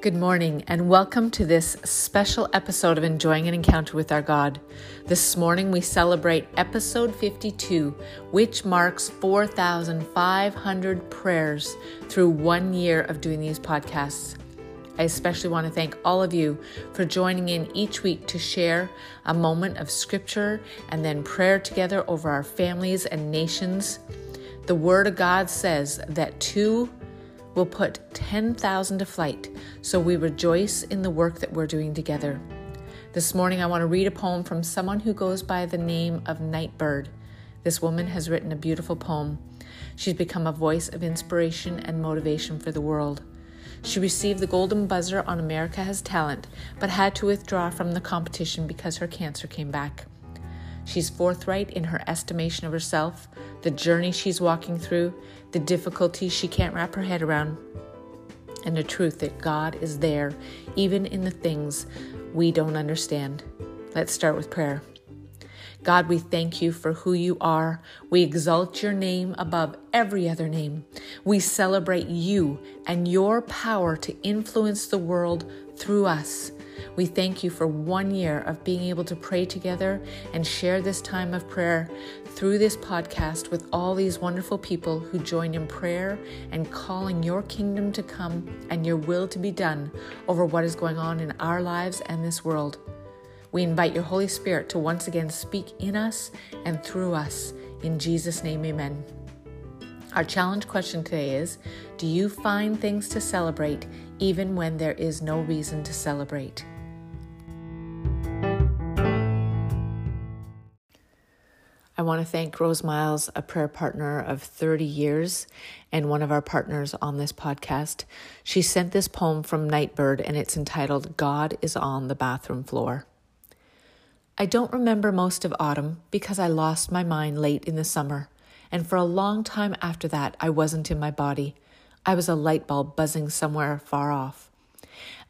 Good morning, and welcome to this special episode of Enjoying an Encounter with Our God. This morning we celebrate episode 52, which marks 4,500 prayers through one year of doing these podcasts. I especially want to thank all of you for joining in each week to share a moment of scripture and then prayer together over our families and nations. The Word of God says that two will put 10,000 to flight, so we rejoice in the work that we're doing together. This morning, I want to read a poem from someone who goes by the name of Nightbird. This woman has written a beautiful poem. She's become a voice of inspiration and motivation for the world. She received the Golden Buzzer on America Has Talent, but had to withdraw from the competition because her cancer came back. She's forthright in her estimation of herself, the journey she's walking through, the difficulties she can't wrap her head around, and the truth that God is there, even in the things we don't understand. Let's start with prayer. God, we thank you for who you are. We exalt your name above every other name. We celebrate you and your power to influence the world through us. We thank you for one year of being able to pray together and share this time of prayer through this podcast with all these wonderful people who join in prayer and calling your kingdom to come and your will to be done over what is going on in our lives and this world. We invite your Holy Spirit to once again speak in us and through us. In Jesus' name, amen. Our challenge question today is Do you find things to celebrate even when there is no reason to celebrate? I want to thank Rose Miles, a prayer partner of 30 years and one of our partners on this podcast. She sent this poem from Nightbird and it's entitled God is on the Bathroom Floor. I don't remember most of autumn because I lost my mind late in the summer, and for a long time after that, I wasn't in my body. I was a light bulb buzzing somewhere far off.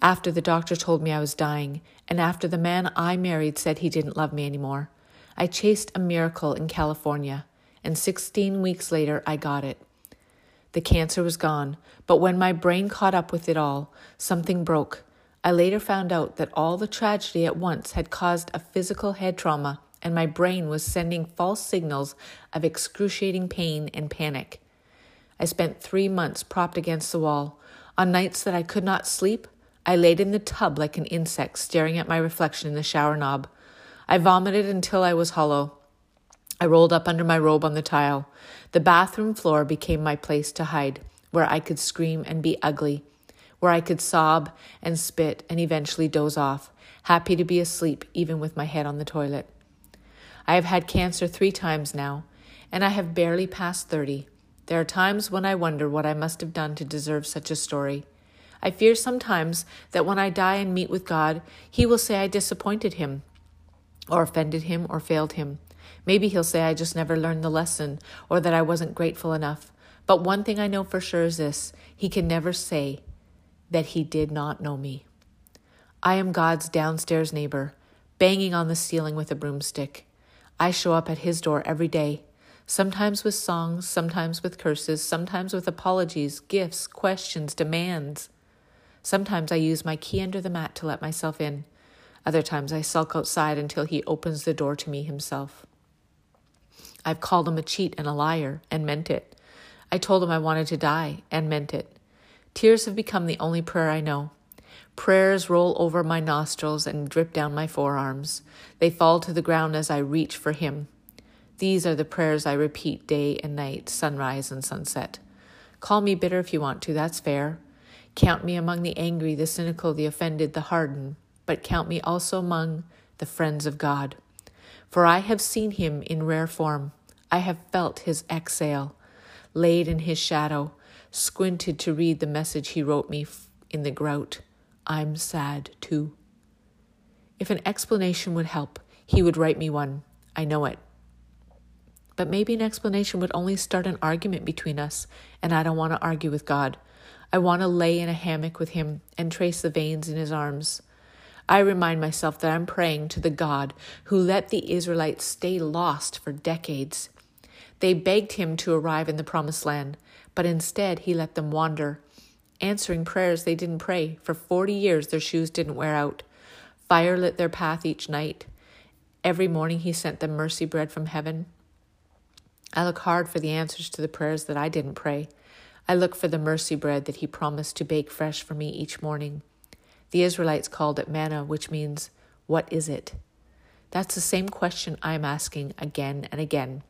After the doctor told me I was dying, and after the man I married said he didn't love me anymore, I chased a miracle in California, and 16 weeks later, I got it. The cancer was gone, but when my brain caught up with it all, something broke. I later found out that all the tragedy at once had caused a physical head trauma, and my brain was sending false signals of excruciating pain and panic. I spent three months propped against the wall. On nights that I could not sleep, I laid in the tub like an insect, staring at my reflection in the shower knob. I vomited until I was hollow. I rolled up under my robe on the tile. The bathroom floor became my place to hide, where I could scream and be ugly, where I could sob and spit and eventually doze off, happy to be asleep even with my head on the toilet. I have had cancer three times now, and I have barely passed 30. There are times when I wonder what I must have done to deserve such a story. I fear sometimes that when I die and meet with God, He will say I disappointed Him or offended him or failed him. Maybe he'll say I just never learned the lesson or that I wasn't grateful enough. But one thing I know for sure is this he can never say that he did not know me. I am God's downstairs neighbor, banging on the ceiling with a broomstick. I show up at his door every day, sometimes with songs, sometimes with curses, sometimes with apologies, gifts, questions, demands. Sometimes I use my key under the mat to let myself in. Other times I sulk outside until he opens the door to me himself. I've called him a cheat and a liar and meant it. I told him I wanted to die and meant it. Tears have become the only prayer I know. Prayers roll over my nostrils and drip down my forearms. They fall to the ground as I reach for him. These are the prayers I repeat day and night, sunrise and sunset. Call me bitter if you want to, that's fair. Count me among the angry, the cynical, the offended, the hardened but count me also among the friends of God. For I have seen him in rare form. I have felt his exhale, laid in his shadow, squinted to read the message he wrote me in the grout. I'm sad too. If an explanation would help, he would write me one. I know it. But maybe an explanation would only start an argument between us, and I don't want to argue with God. I want to lay in a hammock with him and trace the veins in his arms. I remind myself that I'm praying to the God who let the Israelites stay lost for decades. They begged him to arrive in the promised land, but instead he let them wander. answering prayers they didn't pray. For 40 years, their shoes didn't wear out. Fire lit their path each night. Every morning, He sent them mercy bread from heaven. I look hard for the answers to the prayers that I didn't pray. I look for the mercy bread that He promised to bake fresh for me each morning. The Israelites called it manna, which means, What is it? That's the same question I'm asking again and again.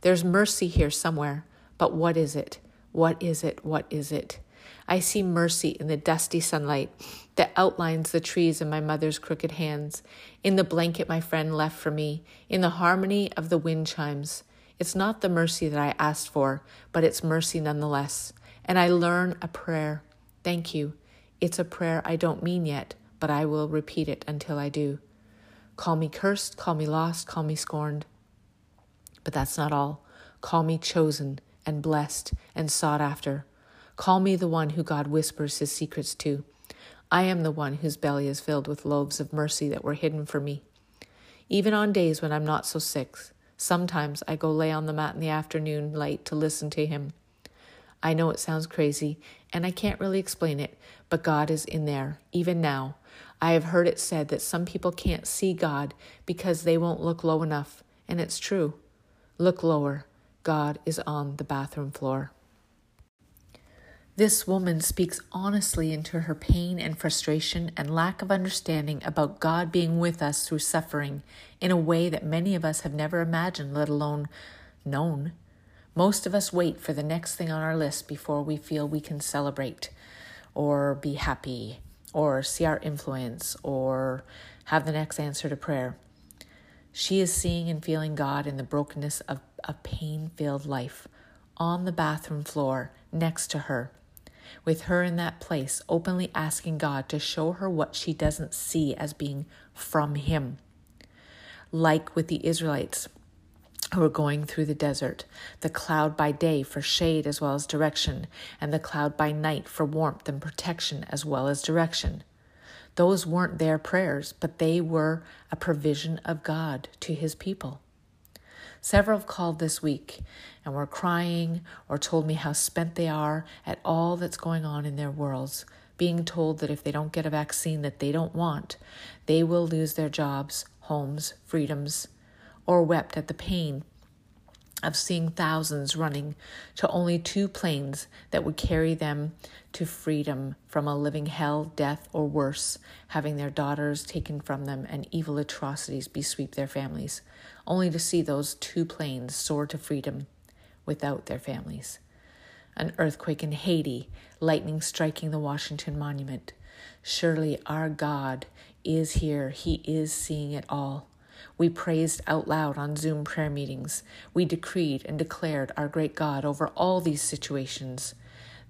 There's mercy here somewhere, but what is it? What is it? What is it? I see mercy in the dusty sunlight that outlines the trees in my mother's crooked hands, in the blanket my friend left for me, in the harmony of the wind chimes. It's not the mercy that I asked for, but it's mercy nonetheless. And I learn a prayer. Thank you. It's a prayer I don't mean yet, but I will repeat it until I do. Call me cursed, call me lost, call me scorned. But that's not all. Call me chosen and blessed and sought after. Call me the one who God whispers his secrets to. I am the one whose belly is filled with loaves of mercy that were hidden for me. Even on days when I'm not so sick, sometimes I go lay on the mat in the afternoon light to listen to him. I know it sounds crazy, and I can't really explain it, but God is in there, even now. I have heard it said that some people can't see God because they won't look low enough, and it's true. Look lower. God is on the bathroom floor. This woman speaks honestly into her pain and frustration and lack of understanding about God being with us through suffering in a way that many of us have never imagined, let alone known. Most of us wait for the next thing on our list before we feel we can celebrate or be happy or see our influence or have the next answer to prayer. She is seeing and feeling God in the brokenness of a pain filled life on the bathroom floor next to her with her in that place, openly asking God to show her what she doesn't see as being from Him. Like with the Israelites who were going through the desert, the cloud by day for shade as well as direction, and the cloud by night for warmth and protection as well as direction. Those weren't their prayers, but they were a provision of God to His people. Several have called this week and were crying or told me how spent they are at all that's going on in their worlds, being told that if they don't get a vaccine that they don't want, they will lose their jobs, homes, freedoms, or wept at the pain of seeing thousands running to only two planes that would carry them to freedom from a living hell, death, or worse, having their daughters taken from them and evil atrocities besweep their families, only to see those two planes soar to freedom without their families. An earthquake in Haiti, lightning striking the Washington Monument. Surely our God is here, He is seeing it all. We praised out loud on Zoom prayer meetings. We decreed and declared our great God over all these situations.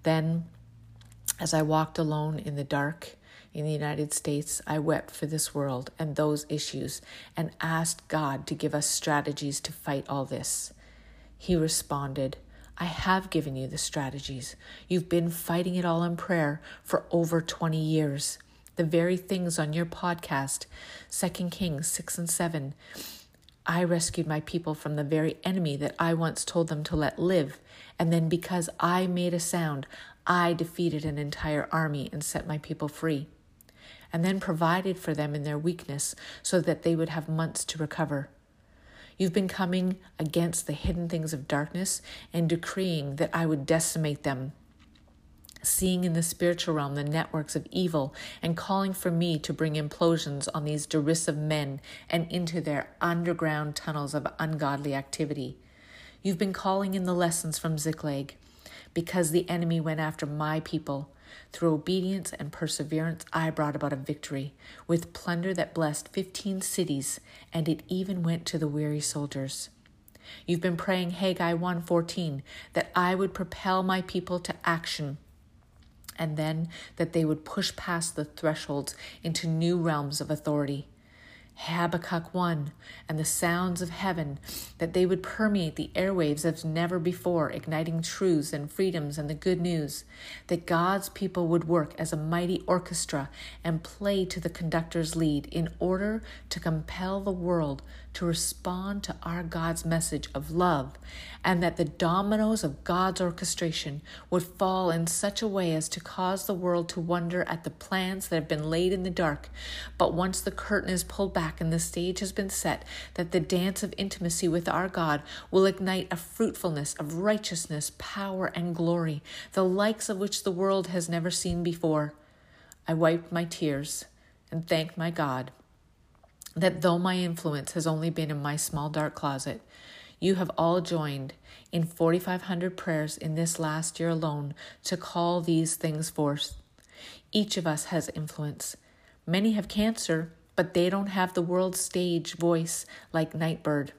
Then, as I walked alone in the dark in the United States, I wept for this world and those issues and asked God to give us strategies to fight all this. He responded, I have given you the strategies. You've been fighting it all in prayer for over 20 years the very things on your podcast, 2 Kings 6 and 7. I rescued my people from the very enemy that I once told them to let live. And then, because I made a sound, I defeated an entire army and set my people free. And then provided for them in their weakness so that they would have months to recover. You've been coming against the hidden things of darkness and decreeing that I would decimate them seeing in the spiritual realm the networks of evil and calling for me to bring implosions on these derisive men and into their underground tunnels of ungodly activity. You've been calling in the lessons from Ziklag because the enemy went after my people. Through obedience and perseverance, I brought about a victory with plunder that blessed 15 cities, and it even went to the weary soldiers. You've been praying Haggai 1:14 that I would propel my people to action and then that they would push past the thresholds into new realms of authority. Habakkuk 1 and the sounds of heaven, that they would permeate the airwaves as never before, igniting truths and freedoms and the good news, that God's people would work as a mighty orchestra and play to the conductor's lead in order to compel the world to respond to our God's message of love, and that the dominoes of God's orchestration would fall in such a way as to cause the world to wonder at the plans that have been laid in the dark. But once the curtain is pulled back and the stage has been set, that the dance of intimacy with our God will ignite a fruitfulness of righteousness, power, and glory, the likes of which the world has never seen before. I wiped my tears and thanked my God that though my influence has only been in my small dark closet, you have all joined in 4,500 prayers in this last year alone to call these things forth. Each of us has influence. Many have cancer, but they don't have the world stage voice like Nightbird.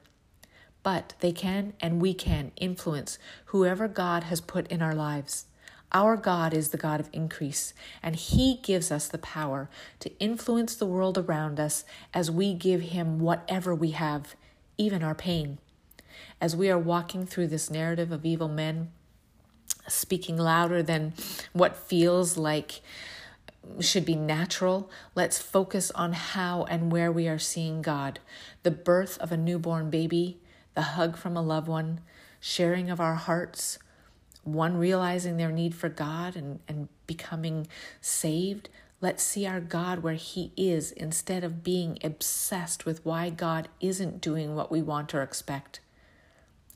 But they can and we can influence whoever God has put in our lives. Our God is the God of increase, and He gives us the power to influence the world around us as we give Him whatever we have, even our pain. As we are walking through this narrative of evil men, speaking louder than what feels like should be natural, let's focus on how and where we are seeing God. The birth of a newborn baby, the hug from a loved one, sharing of our hearts, one realizing their need for God and, and becoming saved. Let's see our God where He is instead of being obsessed with why God isn't doing what we want or expect.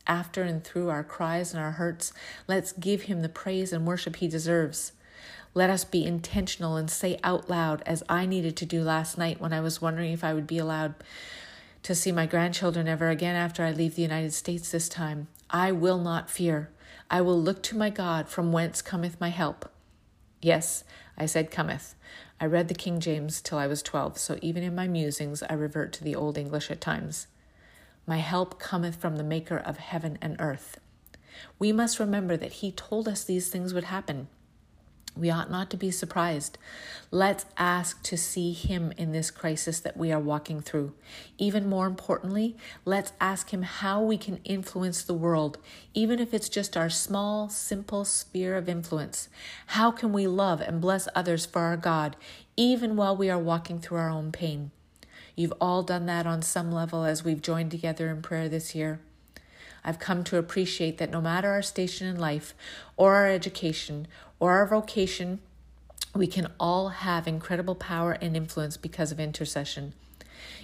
After and through our cries and our hurts, let's give Him the praise and worship He deserves. Let us be intentional and say out loud, as I needed to do last night when I was wondering if I would be allowed to see my grandchildren ever again after I leave the United States this time. I will not fear. I will look to my God, from whence cometh my help. Yes, I said cometh. I read the King James till I was twelve, so even in my musings I revert to the Old English at times. My help cometh from the Maker of heaven and earth. We must remember that He told us these things would happen. We ought not to be surprised. Let's ask to see Him in this crisis that we are walking through. Even more importantly, let's ask Him how we can influence the world, even if it's just our small, simple sphere of influence. How can we love and bless others for our God, even while we are walking through our own pain? You've all done that on some level as we've joined together in prayer this year. I've come to appreciate that no matter our station in life, or our education, or our vocation, we can all have incredible power and influence because of intercession.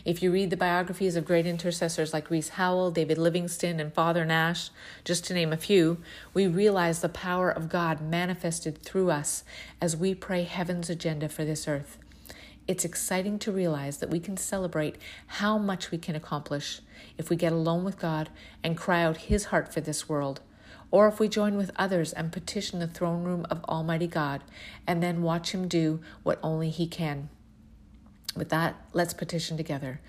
If you read the biographies of great intercessors like Reese Howell, David Livingstone, and Father Nash, just to name a few, we realize the power of God manifested through us as we pray heaven's agenda for this earth. It's exciting to realize that we can celebrate how much we can accomplish if we get alone with God and cry out His heart for this world, or if we join with others and petition the throne room of Almighty God and then watch Him do what only He can. With that, let's petition together.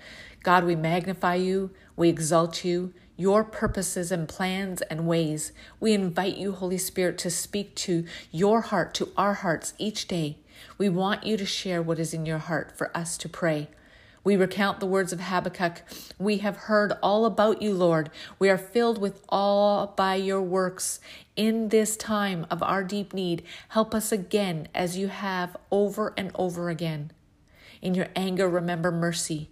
God, we magnify you, we exalt you, your purposes and plans and ways. We invite you, Holy Spirit, to speak to your heart, to our hearts each day. We want you to share what is in your heart for us to pray. We recount the words of Habakkuk. We have heard all about you, Lord. We are filled with awe by your works. In this time of our deep need, help us again as you have over and over again. In your anger, remember mercy.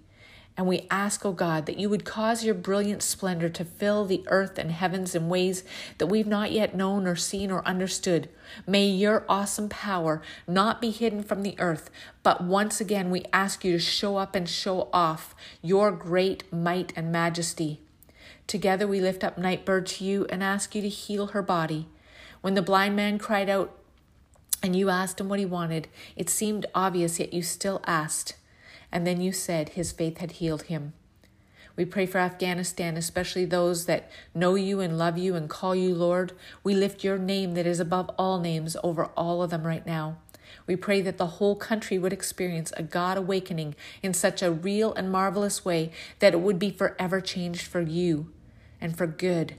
And we ask, O oh God, that you would cause your brilliant splendor to fill the earth and heavens in ways that we've not yet known or seen or understood. May your awesome power not be hidden from the earth, but once again we ask you to show up and show off your great might and majesty. Together we lift up Nightbird to you and ask you to heal her body. When the blind man cried out and you asked him what he wanted, it seemed obvious, yet you still asked and then you said his faith had healed him. We pray for Afghanistan, especially those that know you and love you and call you Lord. We lift your name that is above all names over all of them right now. We pray that the whole country would experience a God awakening in such a real and marvelous way that it would be forever changed for you and for good.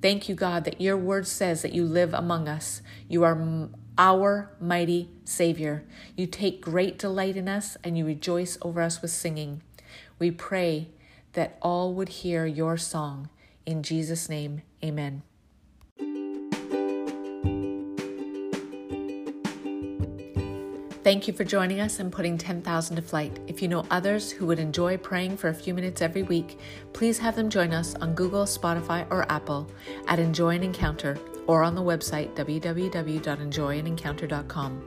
Thank you, God, that your word says that you live among us. You are our mighty Savior. You take great delight in us and you rejoice over us with singing. We pray that all would hear your song. In Jesus' name, amen. Thank you for joining us and putting 10,000 to flight. If you know others who would enjoy praying for a few minutes every week, please have them join us on Google, Spotify, or Apple at Enjoy an Encounter or on the website www.enjoyandencounter.com.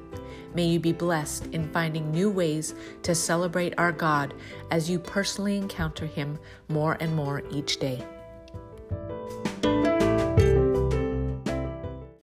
May you be blessed in finding new ways to celebrate our God as you personally encounter Him more and more each day.